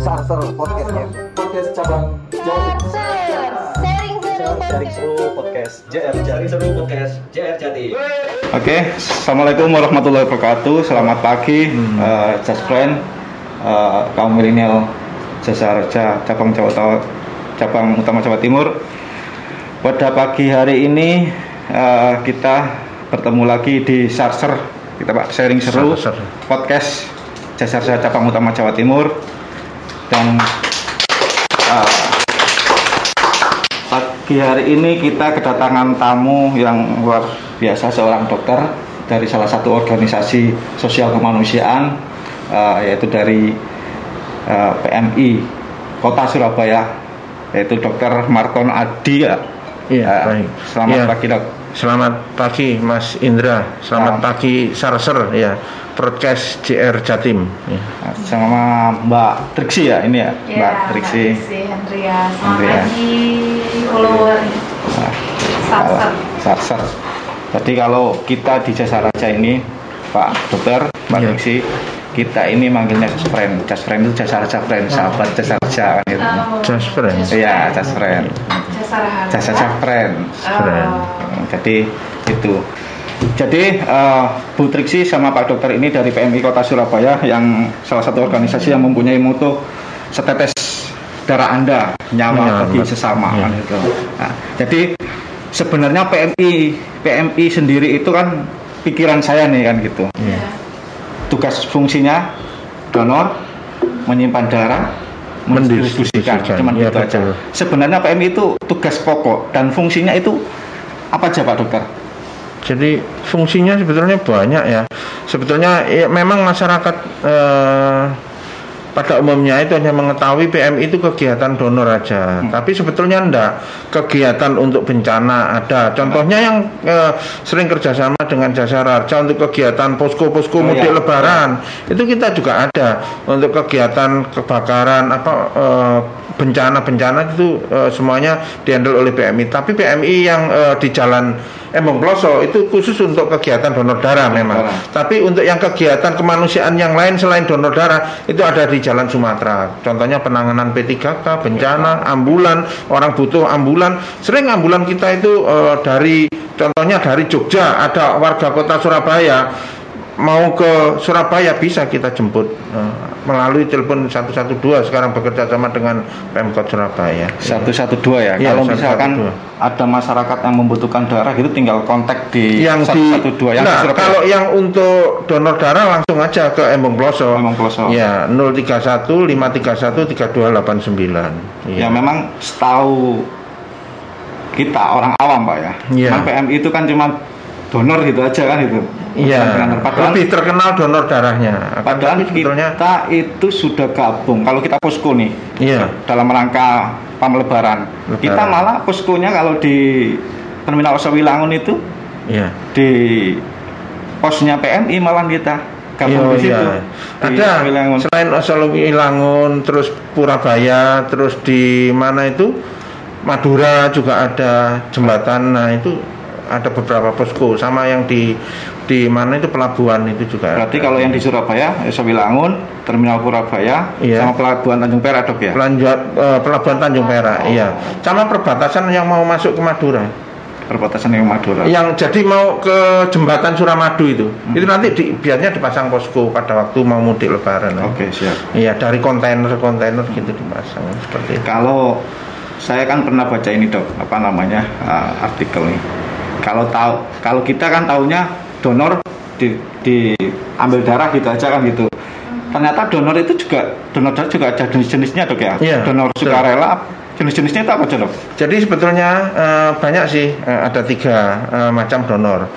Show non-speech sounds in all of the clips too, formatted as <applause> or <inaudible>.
Sarser podcastnya podcast cabang Jawa Sharing seru podcast JR Jaring seru podcast JR Jati. Oke, assalamualaikum warahmatullahi wabarakatuh. Selamat pagi, eh, just friend, eh, kaum milenial jasa raja cabang Jawa Tawa- cabang utama Jawa Timur. Pada pagi hari ini eh, kita bertemu lagi di Sarser, kita pak sharing seru Sarser. podcast jasa raja cabang utama Jawa Timur dan eh, Pagi hari ini kita kedatangan tamu yang luar biasa seorang dokter dari salah satu organisasi sosial kemanusiaan eh, yaitu dari eh, PMI Kota Surabaya yaitu Dr. Marton Adi ya. Iya, baik. Selamat Iya. pagi dok. Selamat pagi Mas Indra. Selamat Selamat. pagi Sarser ya. Podcast JR Jatim. Ya. Sama Mbak Triksi ya ini ya, Mbak Triksi. Andrea. Selamat Andrea. pagi follower Nah, Sarser. Sarser. Jadi kalau kita di Jasa Raja ini, Pak Dokter, Mbak Iya. Triksi, kita ini manggilnya just friend. Just friend itu Jasa Raja friend, sahabat Jasa Raja kan gitu. Oh, Just friend. Iya, just friend. Jasa Raja friend. friend. Oh. Jadi itu. Jadi eh, Bu Triksi sama Pak Dokter ini dari PMI Kota Surabaya yang salah satu organisasi yang mempunyai moto setetes darah Anda nyawa Nyawa. bagi sesama Iya. kan gitu. Nah, jadi sebenarnya PMI PMI sendiri itu kan pikiran saya nih kan gitu. Iya. Tugas fungsinya donor, menyimpan darah, mendistribusikan. Cuman Iya, gitu aja. Sebenarnya PMI itu tugas pokok dan fungsinya itu apa aja Pak Dokter? Jadi fungsinya sebetulnya banyak ya. Sebetulnya ya, memang masyarakat eh, pada umumnya itu hanya mengetahui PMI itu kegiatan donor aja. Hmm. Tapi sebetulnya enggak kegiatan untuk bencana ada. Contohnya yang eh, sering kerjasama dengan jasa raja untuk kegiatan posko-posko Oh, mudik iya. lebaran. Itu kita juga ada untuk kegiatan kebakaran apa eh, bencana-bencana itu eh, semuanya dihandle oleh PMI. Tapi PMI yang eh, di jalan Embong Ploso itu khusus untuk kegiatan donor darah memang. darah. Tapi untuk yang kegiatan kemanusiaan yang lain selain donor darah itu ada di Jalan Sumatera. Contohnya penanganan P3K, bencana, ambulan, orang butuh ambulan. Sering ambulan kita itu eh, dari contohnya dari Jogja ada warga kota Surabaya mau ke Surabaya bisa kita jemput eh, melalui telepon 112 sekarang bekerja sama dengan Pemkot Surabaya. Satu satu dua ya. Iya, Kalau 112. misalkan ada masyarakat yang membutuhkan darah itu tinggal kontak di yang satu di satu dua yang di Nah, Surabaya. kalau yang untuk donor darah langsung aja ke Embong Ploso. Embong Ploso. Ya, 031 531 3289. Iya. Ya memang setahu kita orang awam Pak ya. Iya. Cuman PMI itu kan cuma donor gitu aja kan itu. Iya. Padahal, Lebih terkenal donor darahnya. padahal sebetulnya kita itu sudah gabung. Kalau kita posko nih iya. dalam rangka pamelebaran, Lebaran. kita malah poskonya kalau di Terminal Sewilangun itu Iya. di posnya PMI malah kita gabung Iya, di situ. iya. Di Ada Sewilangun. selain Osolowi Langun, terus Purabaya, terus di mana itu Madura juga ada jembatan. Nah itu ada beberapa posko sama yang di di mana itu pelabuhan itu juga. Berarti ada. kalau yang di Surabaya, ya Sewilangun, Terminal Purabaya, Iya. sama Pelabuhan Tanjung Perak dok ya. Pelanjut, eh, pelabuhan Tanjung Perak, Oh. iya. Sama perbatasan yang mau masuk ke Madura. Perbatasan yang Madura. Yang jadi mau ke jembatan Suramadu itu. Hmm. Itu nanti di, biasanya dipasang posko pada waktu mau mudik lebaran. Oke siap. Iya, dari kontainer-kontainer gitu dipasang seperti itu. Kalau saya kan pernah baca ini dok, apa namanya uh, artikel nih. Kalau tahu, kalau kita kan taunya donor di, diambil darah gitu aja kan gitu. Ternyata donor itu juga donor darah juga ada jenis-jenisnya dok ya. Iya, donor betul. sukarela, jenis-jenisnya itu apa aja dok? Jadi sebetulnya eh, banyak sih eh, ada tiga eh, macam donor.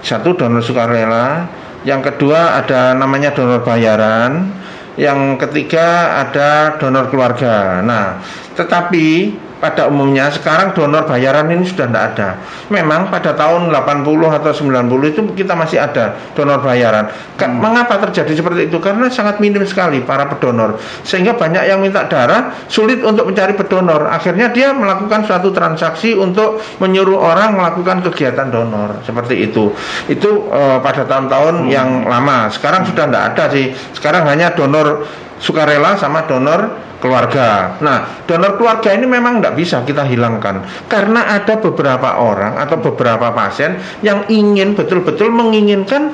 Satu donor sukarela, yang kedua ada namanya donor bayaran, yang ketiga ada donor keluarga. Nah, tetapi pada umumnya sekarang donor bayaran ini sudah tidak ada. Memang pada tahun 80 atau 90 itu kita masih ada donor bayaran. Ka- Mengapa terjadi seperti itu? Karena sangat minim sekali para pedonor. Sehingga banyak yang minta darah sulit untuk mencari pedonor. Akhirnya dia melakukan suatu transaksi untuk menyuruh orang melakukan kegiatan donor seperti itu. Itu eh, pada tahun-tahun yang lama. Sekarang sudah tidak ada sih. Sekarang hanya donor sukarela sama donor keluarga. Nah, donor keluarga ini memang tidak bisa kita hilangkan karena ada beberapa orang atau beberapa pasien yang ingin betul-betul menginginkan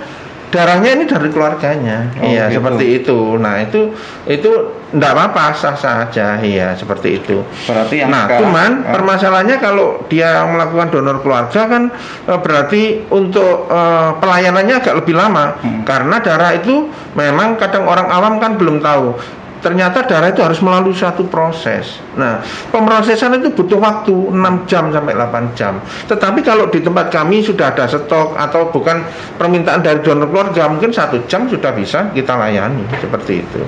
darahnya ini dari keluarganya. Oh, iya, gitu. seperti itu. Nah, itu itu tidak apa-apa sah-sah aja. Iya, seperti itu. Berarti yang Nah, sekarang- cuman Ah. permasalahannya kalau dia melakukan donor keluarga kan eh, berarti untuk eh, pelayanannya agak lebih lama Hmm. karena darah itu memang kadang orang awam kan belum tahu. Ternyata darah itu harus melalui satu proses. Nah, pemrosesan itu butuh waktu 6 jam sampai 8 jam. Tetapi kalau di tempat kami sudah ada stok atau bukan permintaan dari donor keluarga, mungkin satu jam sudah bisa kita layani seperti itu.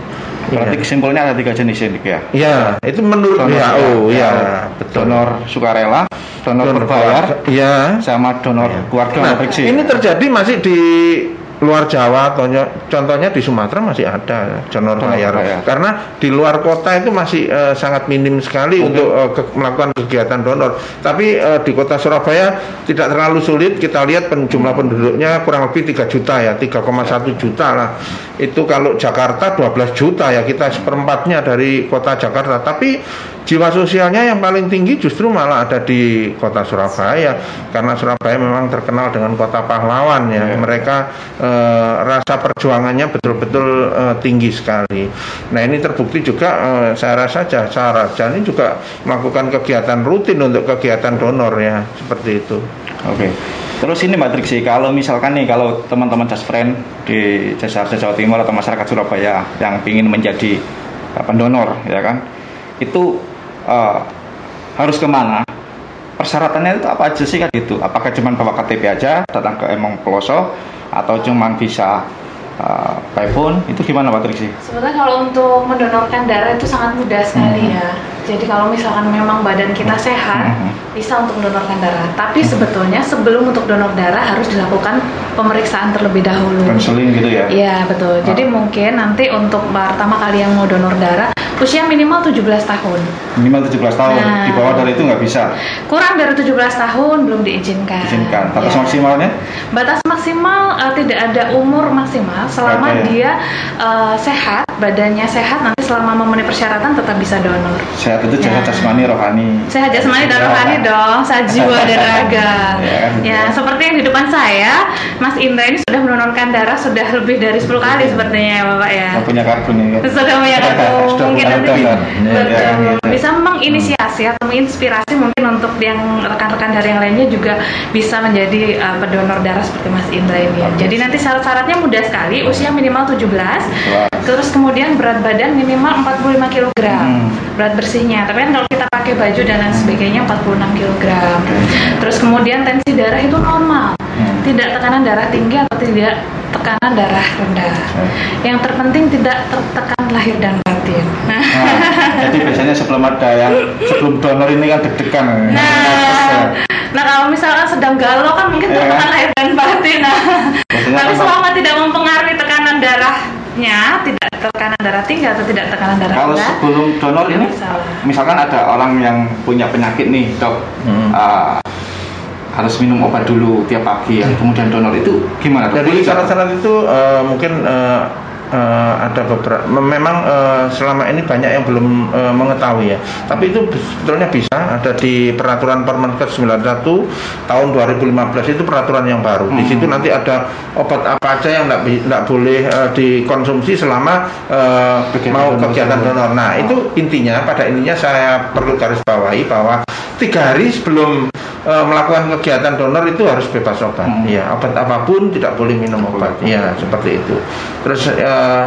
Berarti Iya. kesimpulannya ada tiga jenis ini ya. Ya, itu menurut Donor WHO ya, ya, betul. Donor sukarela, donor, Donor berbayar. Iya. sama donor keluarga Nah, ini terjadi masih di luar Jawa, contohnya, contohnya di Sumatera masih ada donor Donor bayar. bayar. Karena di luar kota itu masih eh, sangat minim sekali untuk eh, ke- melakukan kegiatan donor. Tapi eh, di kota Surabaya tidak terlalu sulit. Kita lihat pen- jumlah penduduknya kurang lebih 3 juta ya, 3,1 juta lah. Itu kalau Jakarta 12 juta ya, kita seperempatnya dari kota Jakarta. Tapi jiwa sosialnya yang paling tinggi justru malah ada di kota Surabaya karena Surabaya memang terkenal dengan kota pahlawan ya. Ya. Mereka eh, rasa perjuangannya betul-betul eh, tinggi sekali. Nah ini terbukti juga eh, saya rasa jasa raja ini juga melakukan kegiatan rutin untuk kegiatan donor ya seperti itu. Oke. Terus ini Mbak Triksi, kalau misalkan nih kalau teman-teman just friend di Jasa Jawa Timur atau masyarakat Surabaya yang ingin menjadi pendonor, ya kan, itu uh, harus ke mana? Persyaratannya itu apa aja sih kan gitu? Apakah cuma bawa KTP aja, datang ke Emong Peloso, atau cuma bisa uh, by phone? Itu gimana Mbak Triksi? Sebenarnya kalau untuk mendonorkan darah itu sangat mudah sekali Mhm. ya. Jadi kalau misalkan memang badan kita sehat, Mhm. bisa untuk mendonorkan darah. Tapi sebetulnya sebelum untuk donor darah harus dilakukan pemeriksaan terlebih dahulu. Konseling gitu ya? Iya betul. Jadi Ah. mungkin nanti untuk pertama kali yang mau donor darah usia minimal 17 tahun. Minimal 17 tahun, Nah. di bawah dari itu nggak bisa Kurang dari 17 tahun belum diizinkan. izinkan. Batas Ya. maksimalnya? Batas maksimal eh, tidak ada umur maksimal selama Ada ya? dia eh, sehat, badannya sehat nanti selama memenuhi persyaratan tetap bisa donor. Sehat itu Ya. sehat jasmani, rohani. Sehat jasmani dan rohani dong, sehat jiwa dan <laughs> raga. Ya, kan? Ya, seperti yang di depan saya, Mas Indra ini sudah mendonorkan darah sudah lebih dari 10 kali sepertinya ya Bapak ya. Yang punya kartu nih. kan? Sudah punya kartu, <laughs> Sudah <laughs> mungkin nanti. Ya, ya, bisa menginisiasi atau menginspirasi mungkin untuk yang rekan-rekan dari yang lainnya juga bisa menjadi uh, pendonor darah seperti Mas Indra ini ya. Jadi nanti syarat-syaratnya mudah sekali, usia minimal 17, 17. terus kemudian berat badan minimal 45 kg Hmm. berat bersihnya. Tapi kan kalau kita pakai baju dan lain sebagainya 46 kg. Terus kemudian tensi darah itu normal. Hmm. Tidak tekanan darah tinggi atau tidak tekanan darah rendah. Yang terpenting tidak tertekan lahir dan batin. Nah, Nah, <laughs> jadi biasanya sebelum ada yang sebelum donor ini kan deg-degan. Nah, nah kalau misalnya sedang galau kan mungkin Iya tertekan kan? lahir dan batin. Nah, tapi selama tidak mempengaruhi tekanan darahnya, tidak tekanan darah tinggi atau tidak tekanan darah Kalau rendah. sebelum donor ini, masalah. misalkan ada orang yang punya penyakit nih, dok, Hmm. ah, harus minum obat dulu tiap pagi, yang kemudian donor itu gimana? dok? Jadi syarat-syarat itu eh, mungkin eh, eh, ada beberapa memang eh, selama ini banyak yang belum eh, mengetahui ya. Tapi itu sebetulnya bisa ada di peraturan Permenkes 91 tahun 2015 itu peraturan yang baru. Di Hmm. situ nanti ada obat apa aja yang tidak boleh eh, dikonsumsi selama Kegiatan mau donor kegiatan donor. Nah, Oh. itu intinya pada intinya saya perlu garis bawahi bahwa tiga hari sebelum melakukan kegiatan donor itu harus bebas obat. Hmm. Ya, obat apa pun tidak boleh minum obat. Ya, seperti itu. Terus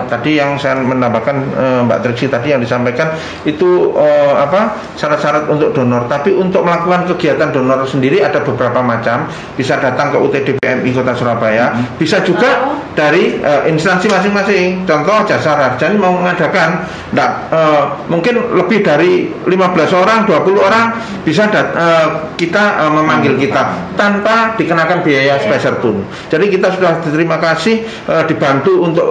tadi yang saya menambahkan eh, Mbak Triksi tadi yang disampaikan itu eh, apa syarat-syarat untuk donor. Tapi untuk melakukan kegiatan donor sendiri ada beberapa macam. Bisa datang ke UTDPMI Kota Surabaya. Bisa juga Oh. dari eh, instansi masing-masing. Contoh Jasa Raja ini mau mengadakan nggak, eh, mungkin lebih dari 15 orang, 20 orang bisa dat- eh, kita eh, memanggil kita tanpa dikenakan biaya speser pun. Jadi kita sudah terima kasih eh, dibantu untuk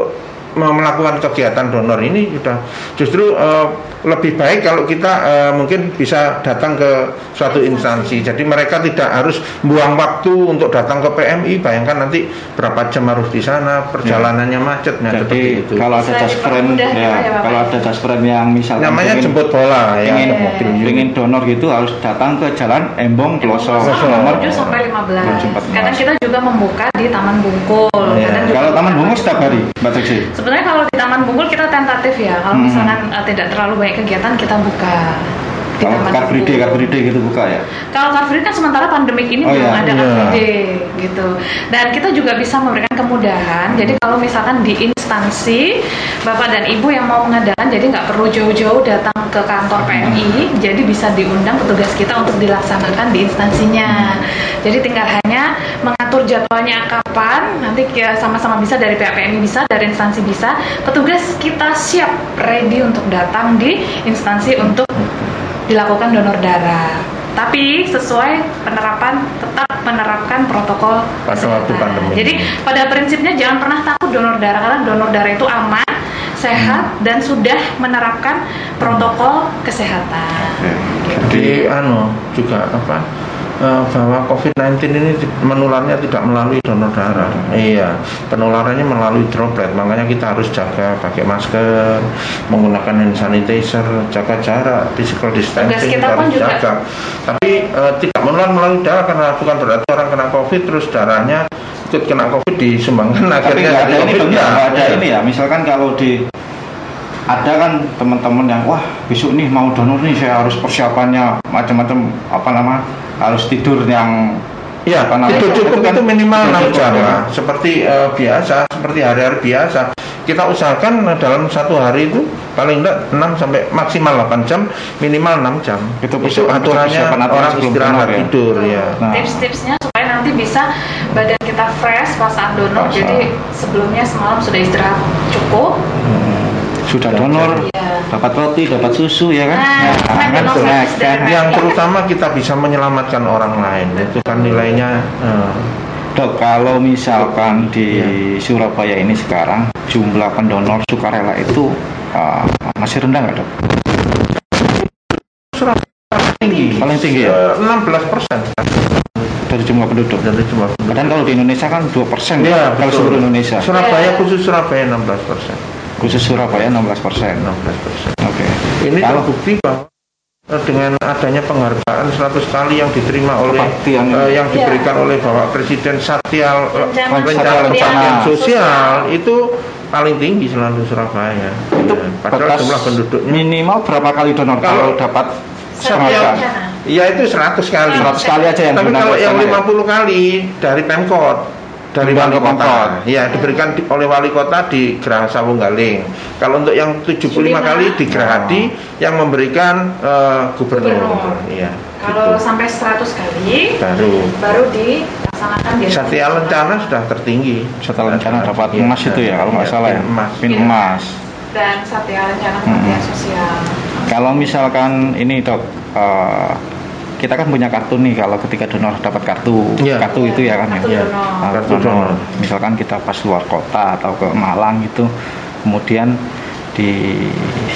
melakukan kegiatan donor ini sudah justru eh, lebih baik kalau kita eh, mungkin bisa datang ke suatu instansi. Jadi mereka tidak harus buang waktu untuk datang ke PMI. Bayangkan nanti berapa jam harus di sana, perjalanannya macet, nah, seperti Jadi itu. kalau ada friend dipermudah ya, ya, Bapak. kalau ada just friend yang misalkan Namanya pengen- jemput bola ya, ke mobil. pengen donor gitu harus datang ke Jalan Embong Peloso Nomor nomor 7 sampai 15. 14. Kadang kita juga membuka di Taman Bungkul. Kadang juga Kalau Taman pagi. setiap hari, Mbak Triksi. Sebenarnya kalau di Taman Bungkul kita tentatif ya. Kalau Hmm. misalkan uh, tidak terlalu banyak kegiatan kita buka Kalau Taman Car Free Day. Car Free Day gitu buka ya. Kalau Car Free Day kan sementara pandemik ini Oh, belum iya. ada Car Iya. Free Day gitu. Dan kita juga bisa memberikan kemudahan. Jadi kalau misalkan di instansi Bapak dan Ibu yang mau mengadakan, jadi nggak perlu jauh-jauh datang ke kantor PMI, jadi bisa diundang petugas kita untuk dilaksanakan di instansinya. Jadi tinggal hanya mengatur jadwalnya kapan, nanti kita sama-sama bisa dari pihak PMI bisa, dari instansi bisa, petugas kita siap ready untuk datang di instansi untuk dilakukan donor darah. Tapi sesuai penerapan tetap menerapkan protokol Pada waktu kesehatan. pandemi. Jadi pada prinsipnya jangan pernah takut donor darah karena donor darah itu aman, sehat dan sudah menerapkan protokol kesehatan. Jadi anu juga apa eh, bahwa COVID-19 ini menularnya tidak melalui donor darah. Iya, penularannya melalui droplet. Makanya kita harus jaga pakai masker, menggunakan hand sanitizer, jaga jarak, physical distancing kita harus juga. jaga. Tapi eh, tidak menular melalui darah karena bukan berarti orang kena COVID terus darahnya ikut kena COVID disumbangkan Tapi akhirnya nggak ada ini nggak ada ini ya. Misalkan kalau di ada kan teman-teman yang wah besok nih mau donor nih saya harus persiapannya macam-macam apa nama harus tidur yang Ya, apa namanya, tidur cukup kan itu minimal tidur 6 cukup jam ya. lah. Seperti eh, biasa, seperti hari-hari biasa. Kita usahakan eh, dalam satu hari itu paling enggak 6 sampai maksimal 8 jam, minimal 6 jam. Itu Itu aturannya orang istirahat ya? tidur ya. Nah. Tips-tipsnya supaya nanti bisa badan kita fresh pas saat donor. Jadi sebelumnya semalam sudah istirahat cukup. Sudah donor Iya. dapat roti dapat susu ya kan Nah, Nah, kan kan. dari- Yang terutama kita bisa menyelamatkan orang lain. Itu kan nilainya eh, Dok, kalau misalkan di Iya. Surabaya ini sekarang jumlah pendonor sukarela itu uh, masih rendah nggak dok? Surabaya tinggi. Paling tinggi ya? Eh, 16 persen Dari jumlah penduduk. dari jumlah penduduk. Padahal kalau di Indonesia kan 2 persen Iya, kalau seluruh Indonesia. Surabaya khusus Surabaya 16 persen. Khusus Surabaya 16 persen. 16 persen. Oke. Ini Kalau- terbukti bahwa eh, dengan adanya penghargaan 100 kali yang diterima oleh eh, yang Iya. diberikan oleh Bapak Presiden Satial eh, Rencana sosial. Sosial sosial itu paling tinggi selalu Surabaya. Itu Ya, padahal jumlah penduduknya minimal berapa kali donor kalau Kalau- dapat Setiap penghargaan? Iya itu 100 kali. 100 kali aja yang Tapi kalau yang sana ya? 50 kali dari Pemkot dari wali kota. Pemkot. Ya, diberikan di- oleh wali kota di Geraha Sawunggaling. Kalau untuk yang 75 kali di Gerahadi yang memberikan eh, gubernur. Gubernur. Iya. Kalau gitu. sampai 100 kali baru baru dilaksanakan di Satya Lencana sudah tertinggi. Setelah rencana dapat Iya, emas itu ya kalau nggak iya, salah ya. pin emas. Pin Iya. emas. dan Satya Rencana Hmm. Sosial. Kalau misalkan ini dok, eh, kita kan punya kartu nih kalau ketika donor dapat kartu, Iya. kartu itu ya kan Kartu ya. donor. Kartu Kartu donor. donor. Misalkan kita pas luar kota atau ke Malang gitu, kemudian di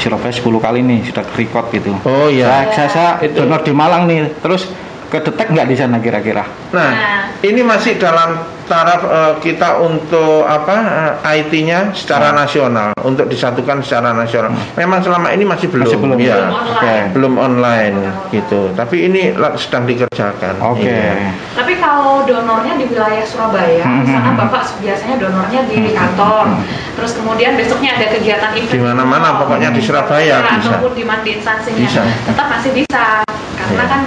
Surabaya 10 kali nih sudah record gitu. Oh iya. Saya, saya, saya Itu. donor di Malang nih, terus kedetek nggak di sana kira-kira? Nah, Nah. ini masih dalam taraf eh, kita untuk apa eh, IT-nya secara Hmm. nasional untuk disatukan secara nasional. Memang selama ini masih belum, Masih belum. ya, Belum online. Oke. belum online gitu. Tapi ini sedang dikerjakan. Oke. Iya. Tapi kalau donornya di wilayah Surabaya, Hmm, misalnya hmm, Bapak biasanya donornya di Hmm, kantor, hmm. terus kemudian besoknya ada kegiatan event Di mana-mana, pokoknya di Surabaya bisa. ataupun di instansinya, Bisa. tetap masih bisa, karena Iya. kan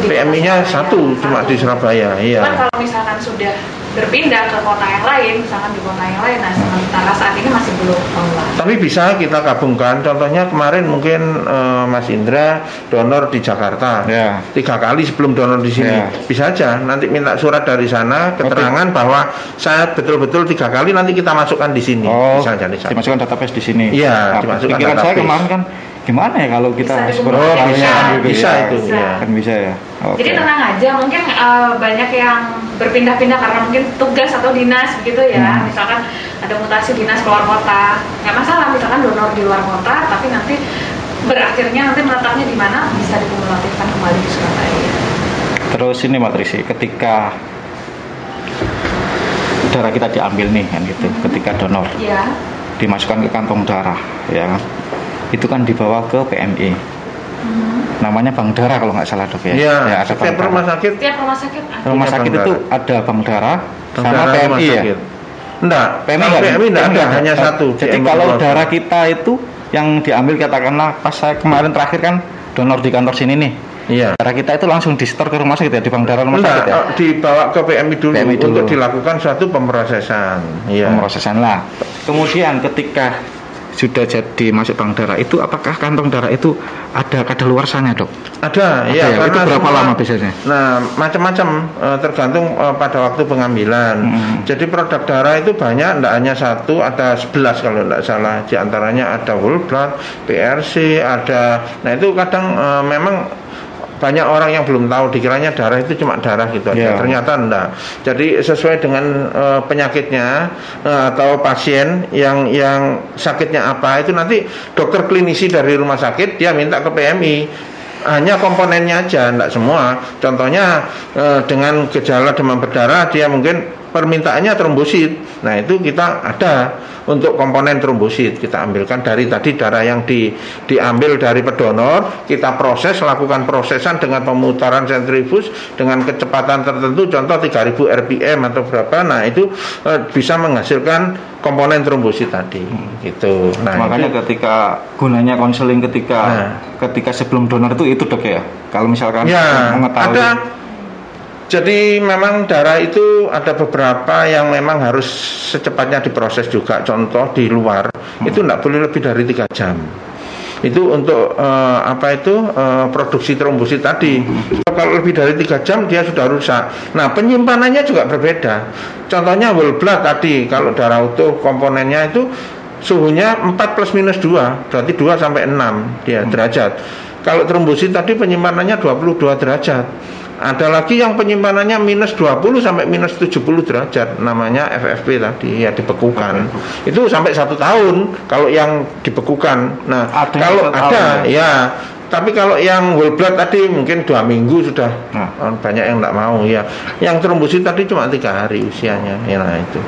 PMI-nya satu cuma di Surabaya, Cuman iya. kalau misalkan sudah berpindah ke kota yang lain, misalkan di kota yang lain, nah sementara saat ini masih belum online. Tapi bisa kita gabungkan. Contohnya kemarin mungkin eh, Mas Indra donor di Jakarta. Ya. Tiga kali sebelum donor di sini. Ya. Bisa aja nanti minta surat dari sana keterangan bahwa saya betul-betul tiga kali nanti kita masukkan di sini. Oh, bisa jadi dimasukkan database di sini. Iya, Nah, dimasukkan pikiran saya database. kemarin kan gimana ya kalau kita Bisa itu Bisa, kan gitu bisa ya? itu, Bisa. ya. kan bisa ya oke Jadi tenang aja, mungkin eh, banyak yang berpindah-pindah karena mungkin tugas atau dinas begitu ya. Hmm. Misalkan ada mutasi dinas keluar kota, nggak masalah. Misalkan donor di luar kota, tapi nanti berakhirnya nanti menetapnya di mana bisa dikumulatifkan kembali di Surabaya. terus ini Mbak Trisi ketika darah kita diambil nih kan gitu ketika donor Ya, dimasukkan ke kantong darah ya itu kan dibawa ke PMI Mhm. namanya bank darah kalau nggak salah dok ya Iya, ya ada setiap bank rumah darah sakit tiap rumah sakit ada. rumah punya sakit itu darah. ada bank darah Bank sama darah rumah PMI ya. Enggak, PMI kalau nggak PMI enggak ada, nggak hanya satu. jadi PMI kalau darah kita itu yang diambil katakanlah pas saya kemarin terakhir kan donor di kantor sini nih Iya. darah kita itu langsung di store ke rumah sakit ya di bank darah rumah Enggak, sakit ya dibawa ke PMI dulu, PMI dulu. untuk dilakukan suatu pemrosesan. Iya. pemrosesan lah. Kemudian ketika sudah jadi masuk bank darah itu apakah kantong darah itu ada kadaluarsanya dok? Ada, Ada ya. ya? Itu berapa semua- lama biasanya? Nah, macam-macam eh, tergantung eh, pada waktu pengambilan. Hmm. Jadi produk darah itu banyak, tidak hanya satu, ada 11 kalau tidak salah. Di antaranya ada whole blood, PRC, ada. Nah itu kadang eh, memang banyak orang yang belum tahu dikiranya darah itu cuma darah gitu aja. Ya. Ternyata enggak. Jadi sesuai dengan eh, penyakitnya eh, atau pasien yang yang sakitnya apa itu nanti dokter klinisi dari rumah sakit dia minta ke PMI hanya komponennya aja, enggak semua. Contohnya eh, dengan gejala demam berdarah dia mungkin permintaannya trombosit. Nah, itu kita ada untuk komponen trombosit kita ambilkan dari tadi darah yang di diambil dari pedonor, kita proses lakukan prosesan dengan pemutaran sentrifuge dengan kecepatan tertentu contoh 3000 rpm atau berapa. Nah, itu eh, bisa menghasilkan komponen trombosit tadi gitu. Nah, Makanya itu- ketika gunanya konseling ketika Nah. ketika sebelum donor itu itu dok ya. Kalau misalkan Ya, mengetahui ada. Jadi memang darah itu ada beberapa yang memang harus secepatnya diproses juga. Contoh di luar itu tidak boleh lebih dari tiga jam. Itu untuk eh, apa itu eh, produksi trombosit tadi. Kalau lebih dari tiga jam dia sudah rusak. Nah penyimpanannya juga berbeda. Contohnya whole blood tadi kalau darah utuh komponennya itu suhunya 4 plus minus 2 berarti 2 sampai 6 dia derajat. Kalau trombosit tadi penyimpanannya 22 derajat. Ada lagi yang penyimpanannya minus 20 sampai minus 70 derajat namanya FFP tadi ya dibekukan. Itu sampai satu tahun kalau yang dibekukan. Nah Ada kalau ada ya. Tapi kalau yang whole blood tadi mungkin dua minggu sudah Nah. Banyak yang tidak mau ya. Yang trombosit tadi cuma tiga hari usianya. Ya nah itu.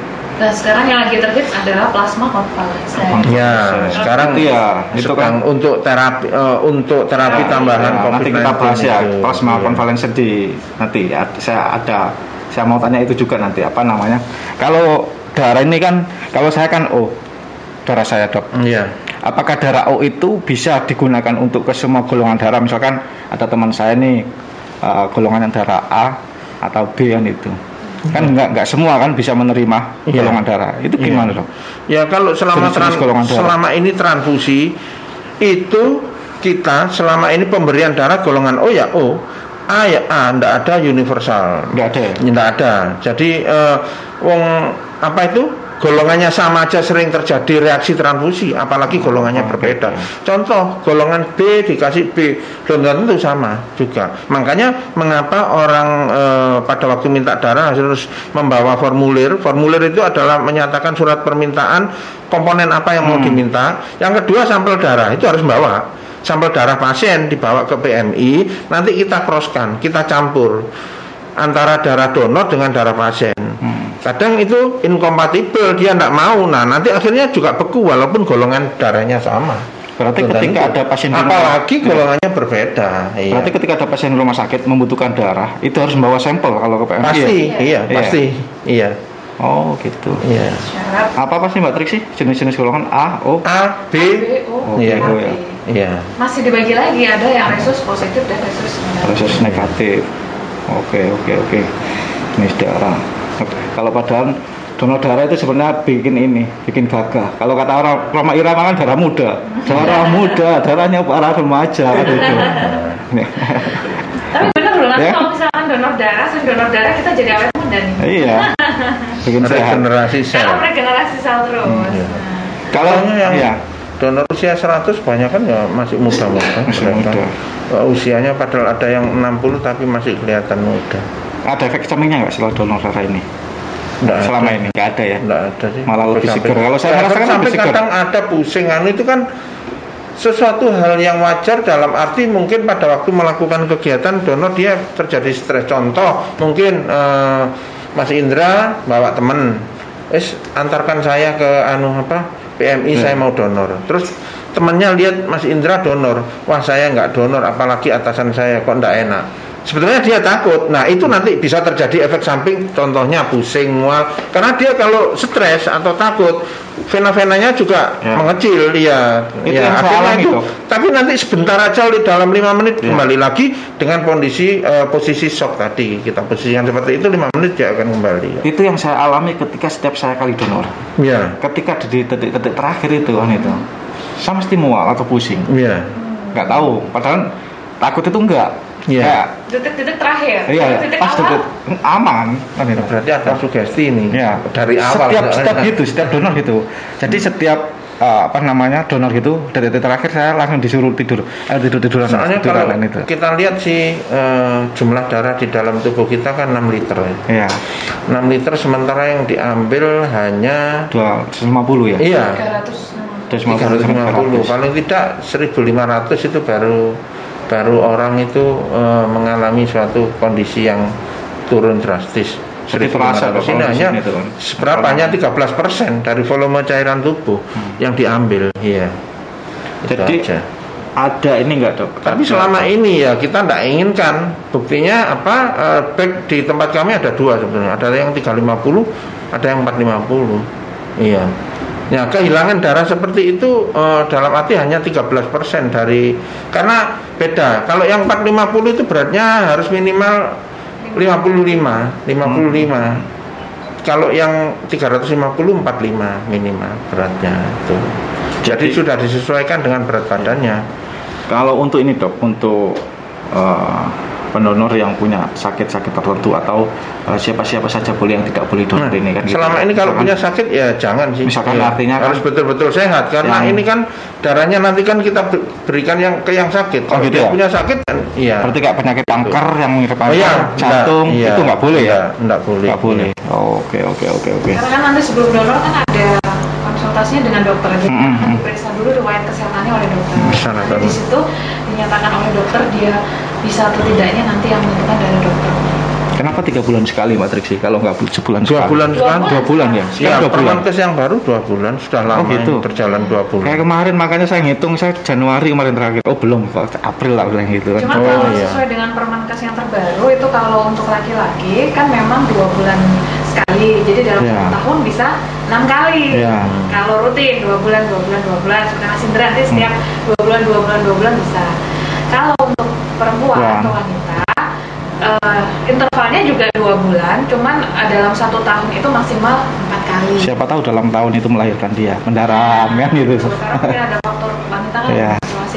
Dan sekarang yang lagi terhits adalah plasma konvalesen. Ya, sekarang Itu ya, itu kan- untuk terapi eh, untuk terapi Ya, tambahan ya, COVID-19 nanti kita bahas ya itu. plasma konvalensen di nanti. Ya saya ada saya mau tanya itu juga nanti apa namanya? Kalau darah ini kan kalau saya kan O darah saya dok. Iya. apakah darah O itu bisa digunakan untuk ke semua golongan darah? Misalkan ada teman saya nih uh, golongan darah A atau B kan itu kan nggak nggak semua kan bisa menerima Iya. golongan darah itu Iya. gimana dok Ya kalau selama golongan darah. selama ini transfusi itu kita selama ini pemberian darah golongan O ya O, A ya A, ndak ada universal. nggak ada ya? Tidak ada. Jadi eh, wong apa itu golongannya sama aja sering terjadi reaksi transfusi, apalagi golongannya Oke, berbeda. Contoh golongan B dikasih B, belum tentu sama juga. Makanya mengapa orang eh, pada waktu minta darah harus membawa formulir. Formulir itu adalah menyatakan surat permintaan komponen apa yang mau Hmm. diminta. Yang kedua sampel darah itu harus bawa. Sampel darah pasien dibawa ke PMI, nanti kita crosskan, kita campur antara darah donor dengan darah pasien. Hmm. Kadang itu inkompatibel, dia tidak mau. Nah, nanti akhirnya juga beku walaupun golongan darahnya sama. Berarti Belum ketika tentu. ada pasien di rumah- apalagi golongannya berbeda. Iya. Berarti ketika ada pasien di rumah sakit membutuhkan darah, itu harus membawa sampel kalau ke PMI. pasti, ya? iya, Iya. pasti, iya, Oh gitu. iya. Syarat Apa apa sih Mbak Triksi jenis-jenis golongan A, O? A, B, ABO, Iya. AB. ya. iya. Masih dibagi lagi ada yang resus positif dan resus negatif. Resus negatif. Oke oke oke. Jenis darah. Oke. <laughs> Kalau padahal donor darah itu sebenarnya bikin ini, bikin gagah. Kalau kata orang Roma Irama kan darah muda, darah <laughs> muda, darahnya para remaja kan <laughs> itu. Tapi benar loh nanti Ya. kalau misalkan donor darah, sering donor darah kita jadi awet muda nih. iya. Bikin sehat. Regenerasi sel. Karena regenerasi sel terus. Hmm, iya. Nah, Kalau yang iya. donor usia 100 banyak kan ya masih muda-muda Masih muda. Usianya padahal ada yang 60 tapi masih kelihatan muda Ada efek sampingnya nggak setelah donor darah ini? Nggak Selama ada. ini nggak ada ya. Nggak ada sih. Malah lebih seger. Kalau saya Ya, merasakan sampai lebih seger. kadang ada pusing anu itu kan sesuatu hal yang wajar dalam arti mungkin pada waktu melakukan kegiatan donor dia terjadi stres. Contoh mungkin eh, Mas Indra bawa temen, es antarkan saya ke anu apa PMI Ya. saya mau donor. Terus temennya lihat Mas Indra donor, wah saya nggak donor, apalagi atasan saya kok nggak enak. Sebetulnya dia takut. Nah itu nanti bisa terjadi efek samping, contohnya pusing, mual. Karena dia kalau stres atau takut, vena-venanya juga Ya. mengecil, iya. Itu ya, yang akhirnya itu. Dok. Tapi nanti sebentar aja di dalam lima menit Ya. kembali lagi dengan kondisi eh, posisi shock tadi. Kita posisi yang seperti itu lima menit dia akan kembali. Itu yang saya alami ketika setiap saya kali donor. Ya, Ketika di detik-detik terakhir itu kan itu, saya mesti mual atau pusing. ya. Nggak tahu. Padahal takut itu enggak. Iya. Detik-detik terakhir. Iya, Detik pas awal. detik aman kan itu. Berarti ada sugesti ini Ya, dari awal. Setiap setiap gitu, setiap donor gitu. Jadi setiap uh, apa namanya donor gitu dari detik terakhir saya langsung disuruh tidur, eh, tidur tiduran, Soalnya tiduran kalau itu. kita lihat sih eh, jumlah darah di dalam tubuh kita kan 6 liter ya. Iya, 6 liter sementara yang diambil hanya dua lima puluh ya. iya 360. 350 paling tidak 1500 itu baru baru orang itu eh, mengalami suatu kondisi yang turun drastis Jadi terasa 1500 ini kalau di hanya sini tuh kan. seberapa hanya 13% dari volume cairan tubuh Hmm. yang diambil iya Itu Jadi aja. ada ini enggak dok? Tapi selama ini ya kita tidak inginkan. Buktinya apa? eh, back di tempat kami ada dua sebenarnya. Ada yang 350, ada yang 450. Iya. Ya kehilangan darah seperti itu eh, dalam arti hanya 13% dari karena beda. Kalau yang 450 itu beratnya harus minimal 55, 55. Kalau yang 350 45 minimal beratnya itu. Jadi, Jadi- sudah disesuaikan dengan berat badannya. Kalau untuk ini dok, untuk uh, pendonor yang punya sakit-sakit tertentu atau uh, siapa-siapa saja boleh yang tidak boleh donor Nah, ini kan? gitu. selama ini kalau Misalkan- punya sakit ya jangan sih. Misalkan Ya, artinya kan- harus betul-betul sehat karena Yang- ini kan darahnya nanti kan kita ber- berikan yang ke yang sakit. Oh, Kalau gitu dia ya? punya sakit kan iya. Berarti kayak penyakit kanker yang mirip Oh iya, jantung enggak, iya, itu nggak boleh ya? enggak, enggak boleh. Nggak boleh. Oh, Oke oke oke oke. Karena kan nanti sebelum donor kan ada konsultasinya dengan dokter. Jadi Mm, mm, akan mm. diperiksa dulu riwayat kesehatannya oleh dokter. Kesehatan. Nanti di situ dinyatakan oleh dokter dia bisa atau tidaknya nanti yang menentukan dari dokter. Kenapa tiga bulan sekali Mbak Triksi? Kalau nggak bu- sebulan Dua sekali? bulan Dua kan? Dua bulan ya? Ya, Sekarang dua bulan. Permenkes yang baru dua bulan sudah lama gitu. ini berjalan dua bulan. Kayak kemarin makanya saya ngitung saya Januari kemarin terakhir. Oh belum, Pak. April lah bilang gitu kan. Cuman Oh, kalau iya. sesuai dengan Permenkes yang terbaru itu kalau untuk laki-laki kan memang dua bulan sekali. Jadi dalam Iya. satu tahun bisa enam kali. Iya. Kalau rutin dua bulan, dua bulan, dua bulan. Seperti Mas Indra nanti setiap dua bulan, dua bulan, dua bulan bisa. Kalau untuk perempuan Iya. atau wanita eh, intervalnya juga dua bulan. Cuman eh, dalam satu tahun itu maksimal empat kali. Siapa tahu dalam tahun itu melahirkan dia, mendaram kan gitu. Mungkin ada faktor wanita kan Iya.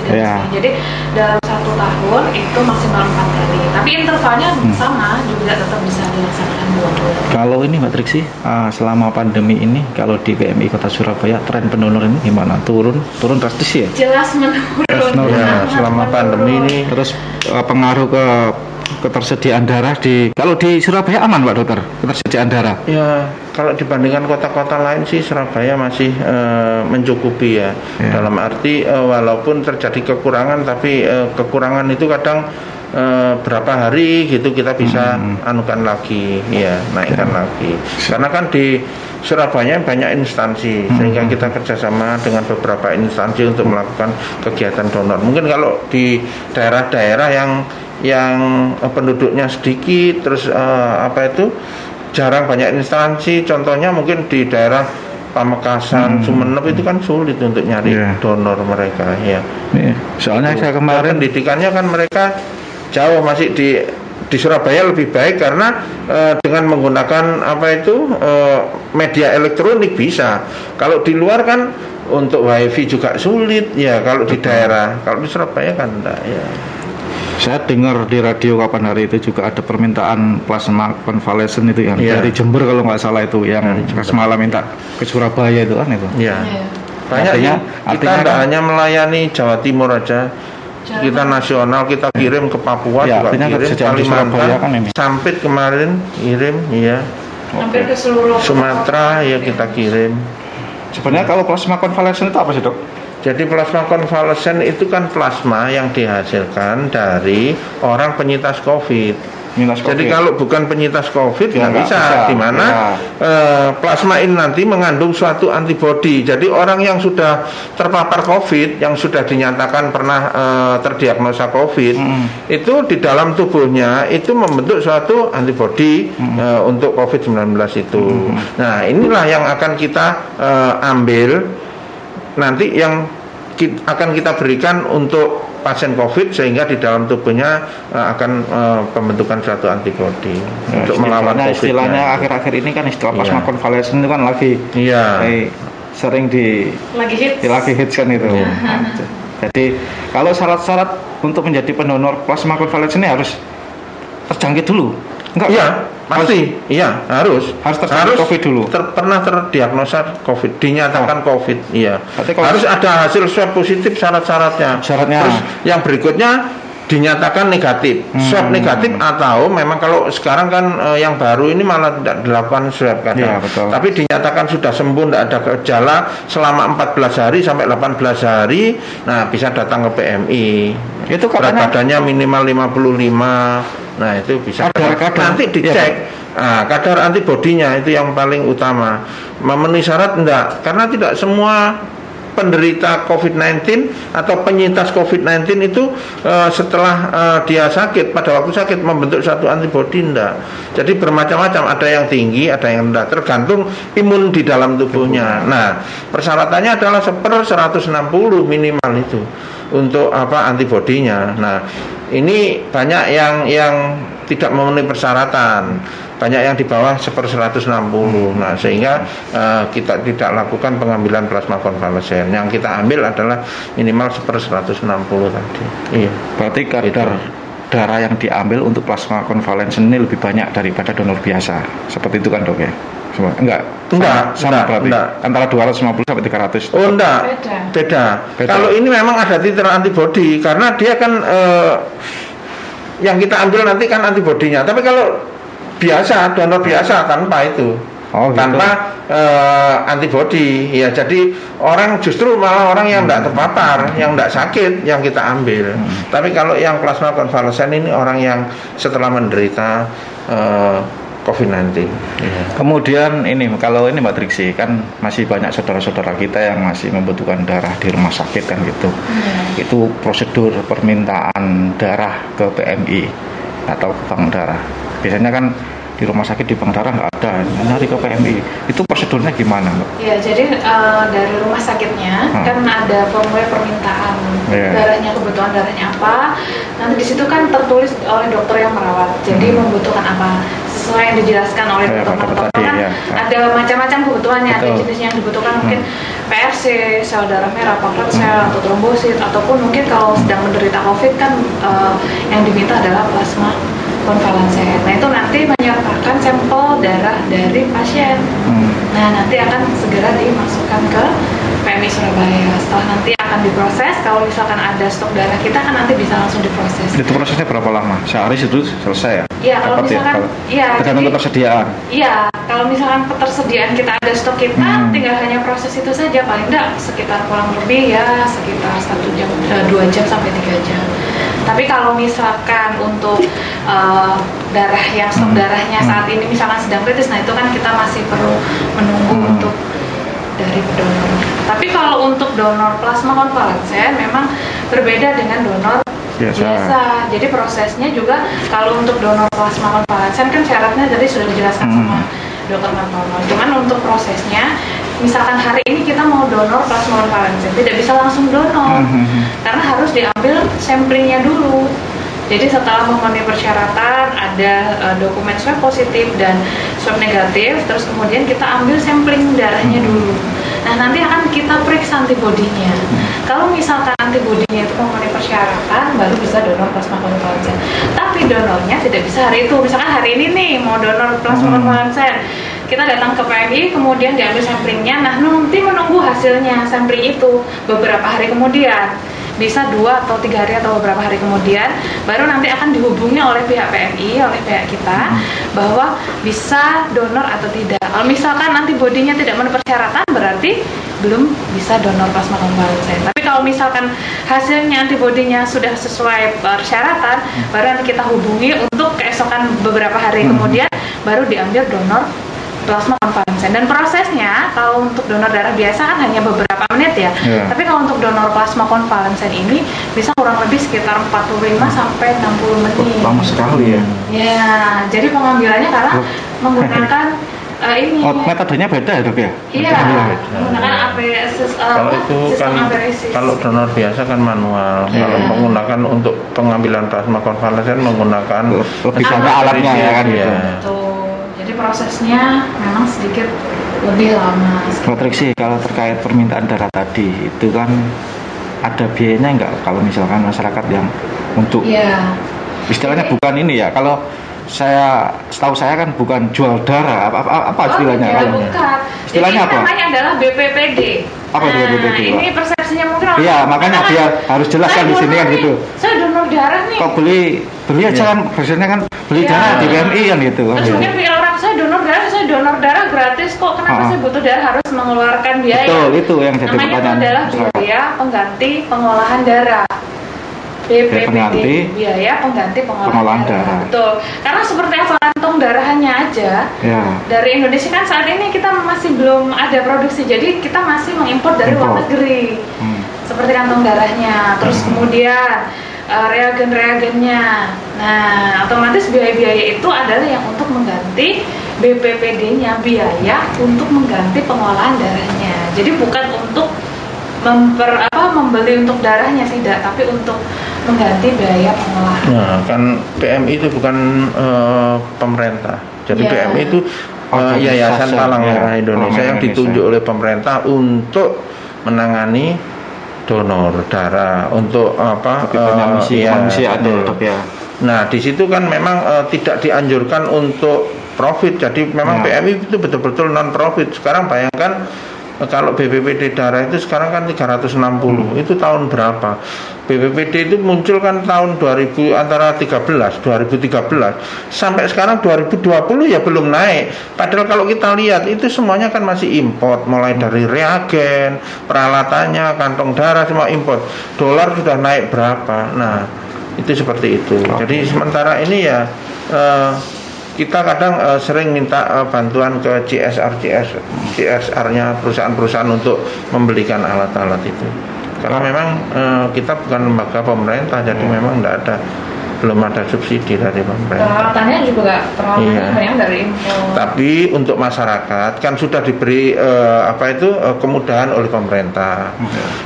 Iya. sebagainya. Jadi dalam satu tahun itu maksimal empat kali. Tapi intervalnya Hmm. sama juga tetap bisa dilaksanakan dua bulan. Kalau ini Mbak Triksi, ah, selama pandemi ini kalau di PMI Kota Surabaya tren pendonor ini gimana? Turun, turun drastis ya? Jelas menurun. Jelas menurun. Ya, selama menurun. pandemi ini Terus eh, pengaruh ke ketersediaan darah di kalau di Surabaya aman Pak Dokter ketersediaan darah. Ya, kalau dibandingkan kota-kota lain sih Surabaya masih eh, mencukupi ya. Ya. Dalam arti eh, walaupun terjadi kekurangan tapi eh, kekurangan itu kadang eh, berapa hari gitu kita bisa Hmm. anukan lagi, ya naikkan Ya. lagi. Karena kan di Surabaya banyak instansi Hmm. sehingga kita kerjasama dengan beberapa instansi untuk melakukan kegiatan donor. Mungkin kalau di daerah-daerah yang yang eh, penduduknya sedikit, terus eh, apa itu jarang banyak instansi. Contohnya mungkin di daerah Pamekasan, Hmm. Sumeneb itu kan sulit untuk nyari Iya. donor mereka. Ya. Nih, soalnya saya kemarin pendidikannya kan mereka jauh masih di di Surabaya lebih baik karena eh, dengan menggunakan apa itu eh, media elektronik bisa. Kalau di luar kan untuk wifi juga sulit ya kalau di daerah. Kalau di Surabaya kan enggak ya. saya dengar di radio kapan hari itu juga ada permintaan plasma konvalesen itu yang Iya. dari Jember kalau nggak salah itu yang Dari Jember. pas malam minta ke Surabaya itu kan itu. Ya. Iya. banyak Artinya- ya. kita artinya tidak kan- hanya melayani Jawa Timur aja kita nasional kita kirim ke Papua Ya, juga kirim. Surabaya kan ini. Sampit kemarin kirim iya. Hampir ke seluruh Sumatera ya kita kirim. Sebenarnya kalau plasma konvalesen itu apa sih dok? jadi plasma konvalesen itu kan plasma yang dihasilkan dari orang penyintas COVID Minus Jadi COVID. kalau bukan penyintas COVID nggak bisa, bisa. di mana Ya. eh, plasma ini nanti mengandung suatu antibodi. Jadi orang yang sudah terpapar COVID, yang sudah dinyatakan pernah eh, terdiagnosa COVID, Mm. itu di dalam tubuhnya itu membentuk suatu antibodi eh, untuk COVID-19 itu. Nah inilah yang akan kita eh, ambil nanti yang akan kita berikan untuk pasien COVID sehingga di dalam tubuhnya eh, akan eh, pembentukan suatu antibodi Ya, untuk melawan COVID. istilahnya akhir-akhir ini kan istilah plasma Iya. konvalesen itu kan lagi Iya. kayak sering di, lagi hits di lagi hits kan itu. Nah, Jadi kalau syarat-syarat untuk menjadi pendonor plasma konvalesen ini harus terjangkit dulu. Enggak? Iya, pasti. Iya, harus. Harus terjangkit COVID dulu. ter- pernah terdiagnosa COVID, dinyatakan COVID. Iya. Kalau- harus ada hasil swab positif syarat-syaratnya. Syaratnya. Terus yang berikutnya dinyatakan negatif. Hmm. Swab negatif atau memang kalau sekarang kan eh, yang baru ini malah tidak dilakukan swab kan. Iya, betul. Tapi dinyatakan sudah sembuh tidak ada gejala selama 14 hari sampai 18 hari, nah bisa datang ke PMI. Itu Berat badannya minimal 55. Nah, itu bisa Kadar-kadar. nanti dicek. Iya, Nah, kadar antibodinya itu yang paling utama. Memenuhi syarat enggak? Karena tidak semua penderita COVID-19 atau penyintas COVID-19 itu eh, setelah eh, dia sakit pada waktu sakit membentuk satu antibodi enggak. Jadi bermacam-macam, ada yang tinggi, ada yang rendah, tergantung imun di dalam tubuhnya. Nah, persyaratannya adalah seper 160 minimal itu untuk apa antibodinya. Nah, ini banyak yang yang tidak memenuhi persyaratan banyak yang di bawah seper 160 nah sehingga eh, kita tidak lakukan pengambilan plasma konvalesen yang kita ambil adalah minimal seper 160 tadi iya berarti kadar Itu. darah yang diambil untuk plasma konvalesen ini lebih banyak daripada donor biasa. Seperti itu kan dok ya? Enggak. Enggak, Sama, sama enggak, berarti. enggak. Antara 250 sampai 300. oh enggak Beda. beda, Beda. kalau ini memang ada titer antibodi karena dia kan eh, yang kita ambil nanti kan antibodinya. Tapi kalau biasa donor biasa tanpa itu. Oh, gitu. tanpa eh, antibodi. Ya jadi orang justru malah orang yang tidak terpapar yang tidak sakit yang kita ambil. Hmm. tapi kalau yang plasma konvalesen ini orang yang setelah menderita eh, COVID-19 Iya. Kemudian ini kalau ini Mbak Triksi kan masih banyak saudara-saudara kita yang masih membutuhkan darah di rumah sakit kan gitu. Itu prosedur permintaan darah ke PMI atau ke bank darah. Biasanya kan di rumah sakit di bank darah nggak ada, nyari ke PMI. Itu prosedurnya gimana Mbak? Ya, jadi eh, dari rumah sakitnya Hmm. kan ada formulir permintaan Iya. darahnya kebutuhan darahnya apa. Nanti di situ kan tertulis oleh dokter yang merawat. Jadi Hmm. membutuhkan apa sesuai yang dijelaskan oleh dokter tadi, kan iya. ada macam-macam kebutuhannya. Ada Betul. jenis yang dibutuhkan Hmm. mungkin PRC, sel darah merah, platelet sel atau trombosit ataupun mungkin kalau sedang menderita COVID kan eh, yang diminta adalah plasma konvalesen. Nah itu nanti menyertakan sampel darah dari pasien. Hmm. Nah, nanti akan segera dimasukkan ke PMI Surabaya. Setelah nanti akan diproses, kalau misalkan ada stok darah kita kan nanti bisa langsung diproses. Itu prosesnya berapa lama? Sehari itu selesai ya? Iya, kalau Dapat ya? misalkan iya, tergantung jadi- ketersediaan. Iya, kalau misalkan ketersediaan kita ada stok kita, Hmm. tinggal hanya proses itu saja. Paling enggak sekitar kurang lebih ya sekitar satu jam, eh, dua jam sampai tiga jam. Tapi kalau misalkan untuk eh, darah yang stok Hmm. darahnya Hmm. saat ini misalkan sedang kritis, nah itu kan kita masih perlu menunggu Hmm. untuk dari donor. Tapi kalau untuk donor plasma konvalesen memang berbeda dengan donor Biasa. Jadi prosesnya juga kalau untuk donor plasma konvalesen kan syaratnya tadi sudah dijelaskan Hmm. sama dokter Martono. Cuman untuk prosesnya, misalkan hari ini kita mau donor plasma konvalesen, tidak bisa langsung donor Hmm. karena harus diambil samplingnya dulu. Jadi setelah memenuhi persyaratan ada eh, dokumen swab positif dan swab negatif, terus kemudian kita ambil sampling darahnya dulu. Nah nanti akan kita periksa antibodinya. Kalau misalkan antibodinya itu memenuhi persyaratan, baru bisa donor plasma konvalesen. Tapi donornya tidak bisa hari itu. Misalkan hari ini nih mau donor plasma Hmm. konvalesen, kita datang ke PMI kemudian diambil samplingnya nah nanti menunggu hasilnya sampling itu beberapa hari kemudian bisa dua atau tiga hari atau beberapa hari kemudian baru nanti akan dihubungi oleh pihak PMI oleh pihak kita bahwa bisa donor atau tidak. Kalau misalkan nanti bodinya tidak memenuhi persyaratan berarti belum bisa donor plasma konvalesen. Tapi kalau misalkan hasilnya antibodinya sudah sesuai persyaratan baru nanti kita hubungi untuk keesokan beberapa hari kemudian baru diambil donor plasma konvalesen dan prosesnya kalau untuk donor darah biasa kan hanya beberapa menit ya Iya. tapi kalau untuk donor plasma konvalesen ini bisa kurang lebih sekitar 45 sampai 60 menit Lama sekali ya. ya jadi pengambilannya karena menggunakan <laughs> eh, ini Oh, metodenya beda ya dok ya? iya menggunakan APS eh, Kalau itu kan aperesis. kalau donor biasa kan manual. Iya. Kalau menggunakan untuk pengambilan plasma konvalesen menggunakan Lebih banyak alatnya ya kan Iya. gitu. Jadi prosesnya memang sedikit lebih lama Kalau sih kalau terkait permintaan darah tadi itu kan ada biayanya nggak kalau misalkan masyarakat yang untuk Iya. istilahnya bukan ini ya kalau saya setahu saya kan bukan jual darah apa apa, apa istilahnya Oh, kalau bukan. Istilahnya Jadi apa? namanya adalah BPPD. Apa itu nah? Ini persepsinya mungkin orang. Iya, makanya dia harus jelaskan di sini kan gitu. Saya donor darah nih. kok beli beli aja Iya. kan biasanya kan beli Iya. darah di PMI kan gitu kan Terus gitu. mungkin pikir orang saya donor darah, saya donor darah gratis kok. Kenapa Ah. saya butuh darah harus mengeluarkan biaya? betul itu yang jadi Namanya itu pertanyaan adalah masyarakat. biaya pengganti pengolahan darah. BPPD, pengganti biaya pengganti pengolahan, pengolahan darah. darah. Betul. Karena seperti apa kantong darahnya aja, ya dari Indonesia kan saat ini kita masih belum ada produksi, jadi kita masih mengimpor dari luar negeri hmm. seperti kantong darahnya, terus Hmm. kemudian uh, reagen-reagennya. Nah, otomatis biaya-biaya itu adalah yang untuk mengganti BPPD-nya, biaya untuk mengganti pengolahan darahnya. Jadi bukan untuk memper apa membeli untuk darahnya tidak, tapi untuk mengganti biaya pengolahan. Nah, kan PMI itu bukan eh, pemerintah. Jadi Iya. PMI itu eh, Organisasi, Yayasan Palang ya. Merah Indonesia yang ditunjuk oleh pemerintah untuk menangani donor darah untuk apa? Lebih banyak eh, misi iya, ya ya Nah, di situ kan memang eh, tidak dianjurkan untuk profit. Jadi memang Ya. PMI itu betul-betul non profit. Sekarang bayangkan eh, kalau BPPD darah itu sekarang kan 360. Itu tahun berapa? BPPD itu muncul kan tahun 2000 antara 13 2013 sampai sekarang 2020 ya belum naik. Padahal kalau kita lihat itu semuanya kan masih import mulai dari reagen, peralatannya, kantong darah semua import. Dolar sudah naik berapa? Nah, itu seperti itu. Jadi sementara ini ya eh, kita kadang eh, sering minta eh, bantuan ke CSR CS CSR-nya perusahaan-perusahaan untuk membelikan alat-alat itu. Karena memang eh, kita bukan lembaga pemerintah, jadi memang tidak ada belum ada subsidi dari pemerintah. Peralatannya juga nggak peralatannya Iya. banyak dari impor. Tapi untuk masyarakat kan sudah diberi eh, apa itu eh, kemudahan oleh pemerintah.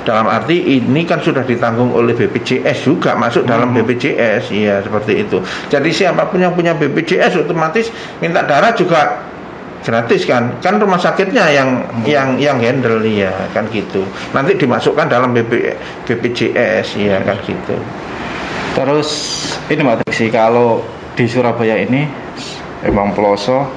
Dalam arti ini kan sudah ditanggung oleh BPJS juga masuk dalam BPJS, iya seperti itu. Jadi siapa pun yang punya BPJS otomatis minta darah juga gratis kan? Kan rumah sakitnya yang yang yang handle ya kan gitu. Nanti dimasukkan dalam BP, BPJS ya kan gitu. Terus ini mbak Triksi kalau di Surabaya ini emang peloso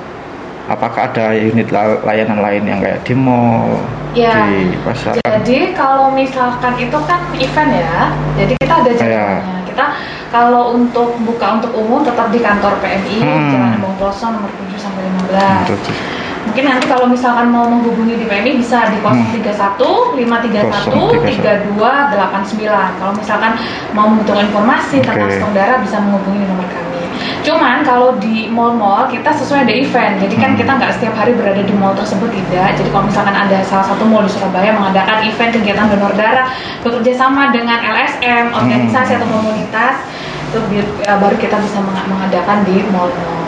apakah ada unit la- layanan lain yang kayak di mall Ya, di pasar Jadi kalau misalkan itu kan event ya, jadi kita ada jadwalnya. Kita kalau untuk buka untuk umum tetap di kantor PMI Hmm. Jalan Ploso nomor 7 sampai 15. Terus, Mungkin nanti kalau misalkan mau menghubungi di PMI bisa di 031 531 32 89. Kalau misalkan mau membutuhkan informasi tentang Oke. stok darah bisa menghubungi di nomor kami. Cuman kalau di mall-mall kita sesuai ada event, jadi kan Hmm. kita nggak setiap hari berada di mall tersebut tidak. Jadi kalau misalkan ada salah satu mall di Surabaya mengadakan event kegiatan donor darah bekerja sama dengan LSM, organisasi atau komunitas, itu eh, baru kita bisa meng- mengadakan di mall-mall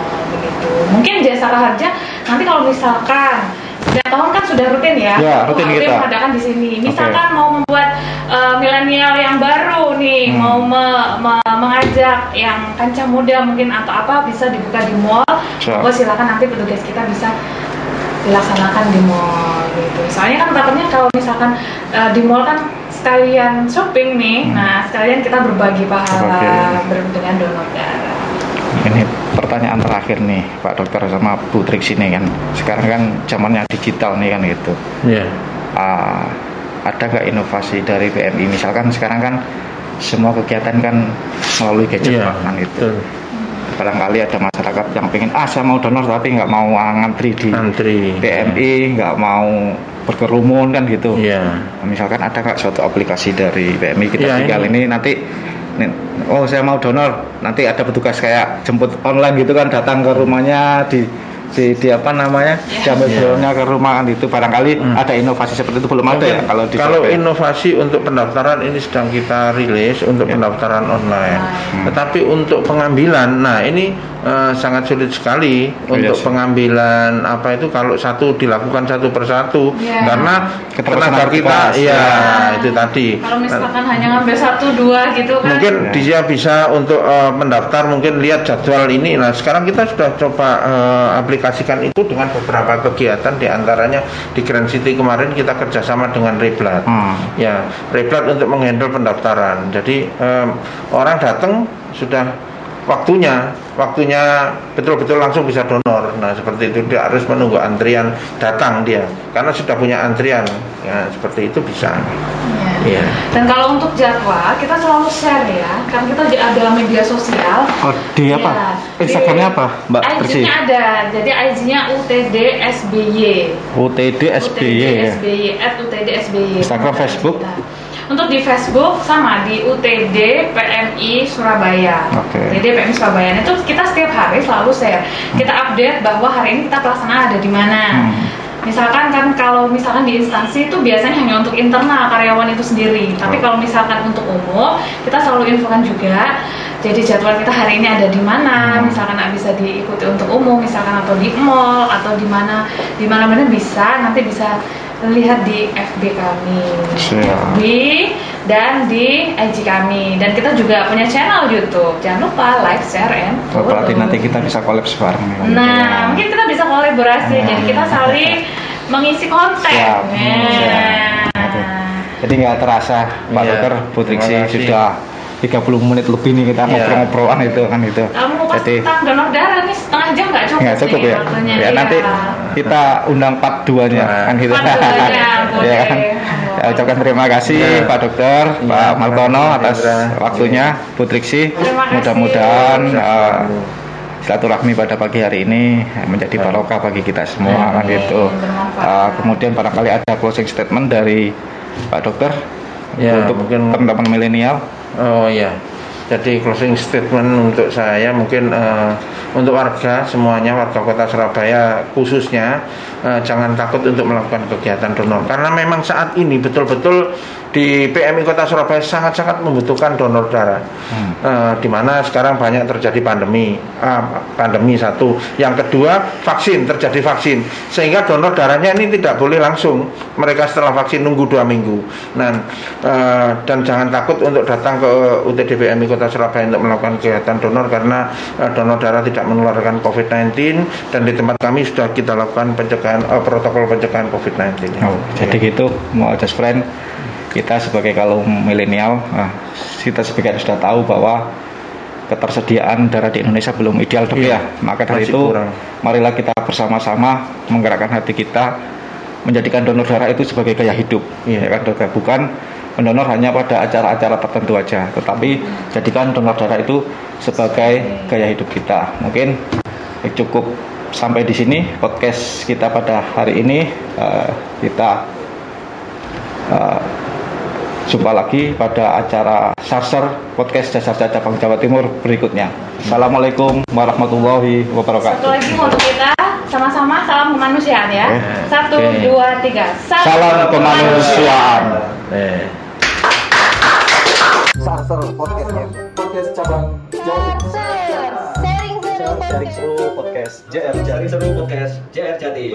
begitu. Mungkin jasa harja nanti kalau misalkan setiap tahun kan sudah rutin ya, Ya, rutin kita. mengadakan di sini. Misalkan mau membuat eh, milenial yang baru nih, Hmm. mau me- me- mengajak yang kancah muda mungkin atau apa bisa dibuka di mall. Siap. Oh silakan nanti petugas kita bisa dilaksanakan di mall gitu. Soalnya kan takutnya kalau misalkan eh, di mall kan sekalian shopping nih, Hmm. nah sekalian kita berbagi pahala ber- dengan donor darah. Ini pertanyaan terakhir nih Pak Dokter sama Bu Trix ini kan. Sekarang kan zamannya digital nih kan gitu. Ya. Ah, ada nggak inovasi dari PMI? Misalkan sekarang kan semua kegiatan kan melalui gadget Iya. Pak, kan gitu. betul. Barangkali ada masyarakat yang pengen ah saya mau donor tapi nggak mau ngantri di Antri. PMI, nggak mau berkerumun kan gitu. Iya. Misalkan ada nggak suatu aplikasi dari PMI kita Iya, tinggal ini. ini nanti oh saya mau donor. Nanti ada petugas kayak jemput online gitu kan datang ke rumahnya di di, di apa namanya diambil Iya. dronenya ke rumah kan itu barangkali Hmm. ada inovasi seperti itu belum ada ya Mungkin kalau di kalau survei. inovasi untuk pendaftaran ini sedang kita rilis untuk Ya. pendaftaran online. Hmm. Tetapi untuk pengambilan, nah ini eh, sangat sulit sekali Oh, iya untuk pengambilan apa itu kalau satu dilakukan satu persatu Ya. karena Keterbatasan tenaga kita ya Ya. itu tadi. Kalau misalkan hanya ngambil satu dua gitu kan. Mungkin Ya. dia bisa untuk eh, mendaftar mungkin lihat jadwal ini. Nah sekarang kita sudah coba eh, aplikasikan itu dengan beberapa kegiatan di antaranya di Grand City kemarin kita kerjasama dengan Reblat. Hmm. Ya, Reblat untuk menghandle pendaftaran. Jadi em, orang datang sudah waktunya, waktunya betul-betul langsung bisa donor. Nah seperti itu dia harus menunggu antrian datang dia, karena sudah punya antrian. Ya seperti itu bisa. Iya. Iya. Dan kalau untuk jadwal kita selalu share ya, karena kita juga ada media sosial. Oh, di apa? Iya, Instagramnya di- apa, Mbak? IG-nya ada, jadi IG-nya UTD SBY. UTD SBY ya. SBY, at UTD SBY. Instagram, Nah, Facebook? kita. Untuk di Facebook sama di UTD PMI Surabaya. Oke. Jadi PMI Surabaya itu kita setiap hari selalu share. Kita update bahwa hari ini kita pelaksanaan ada di mana. Hmm. Misalkan kan kalau misalkan di instansi itu biasanya hanya untuk internal karyawan itu sendiri. Tapi kalau misalkan untuk umum, kita selalu infokan juga. Jadi jadwal kita hari ini ada di mana, misalkan bisa diikuti untuk umum, misalkan atau di mall atau di mana, di mana mana bisa. Nanti bisa lihat di FB kami, Siap. FB dan di IG kami. Dan kita juga punya channel YouTube. Jangan lupa like, share, and Oh, berarti follow. nanti kita bisa collab bareng nih. Nah, mungkin kita bisa kolaborasi. Hmm. Jadi kita saling mengisi konten. Siap. Nah. Siap. Jadi nggak terasa Pak Iya. Dokter Putri sudah 30 menit lebih nih kita Iya. ngobrol-ngobrolan itu kan itu. Kamu ngupas Jadi tentang donor darah nih setengah jam nggak cukup, nggak cukup nih ya. waktunya. Ya Iya. nanti kita undang part 2-nya Nah. kan gitu. Ya kan. Ya, ucapkan terima kasih Iya. Pak Dokter, Iya, Pak terima Martono kasih, atas Hendra. waktunya, Bu Triksi. Mudah-mudahan Iya. eh, silaturahmi pada pagi hari ini menjadi barokah bagi kita semua kan gitu. Eh, kemudian barangkali ada closing statement dari Pak Dokter Ya, untuk mungkin- teman-teman milenial. Oh iya. Jadi closing statement untuk saya mungkin eh, untuk warga semuanya warga kota Surabaya khususnya eh, jangan takut untuk melakukan kegiatan donor karena memang saat ini betul-betul di PMI Kota Surabaya sangat-sangat membutuhkan donor darah. Hmm. Eh, di mana sekarang banyak terjadi pandemi, Ah, pandemi satu. Yang kedua vaksin terjadi vaksin, sehingga donor darahnya ini tidak boleh langsung. Mereka setelah vaksin nunggu dua minggu. Nah, eh, dan jangan takut untuk datang ke UTD PMI Kota Surabaya untuk melakukan kegiatan donor karena eh, donor darah tidak menularkan COVID-19 dan di tempat kami sudah kita lakukan pencegahan eh, protokol pencegahan COVID-19. Oh, jadi gitu mau just friend kita sebagai kaum milenial nah, kita sebagai sudah tahu bahwa ketersediaan darah di Indonesia belum ideal dok Iya, ya maka dari itu kurang. marilah kita bersama-sama menggerakkan hati kita menjadikan donor darah itu sebagai gaya hidup Iya. ya kan dok ya? bukan mendonor hanya pada acara-acara tertentu aja tetapi jadikan donor darah itu sebagai gaya hidup kita mungkin eh, cukup sampai di sini podcast kita pada hari ini Eh, kita eh, jumpa lagi pada acara Sarser Podcast Dasar Cabang Jawa Timur berikutnya. Assalamualaikum warahmatullahi Satu wabarakatuh. lagi untuk kita sama-sama salam kemanusiaan ya. Oke. Satu, Oke. dua, tiga. Salam kemanusiaan. Eh. Podcast Podcast cabang Jawa. Sharing seru Jaring podcast. Seru Podcast. JR Jaring Seru Podcast. JR Jati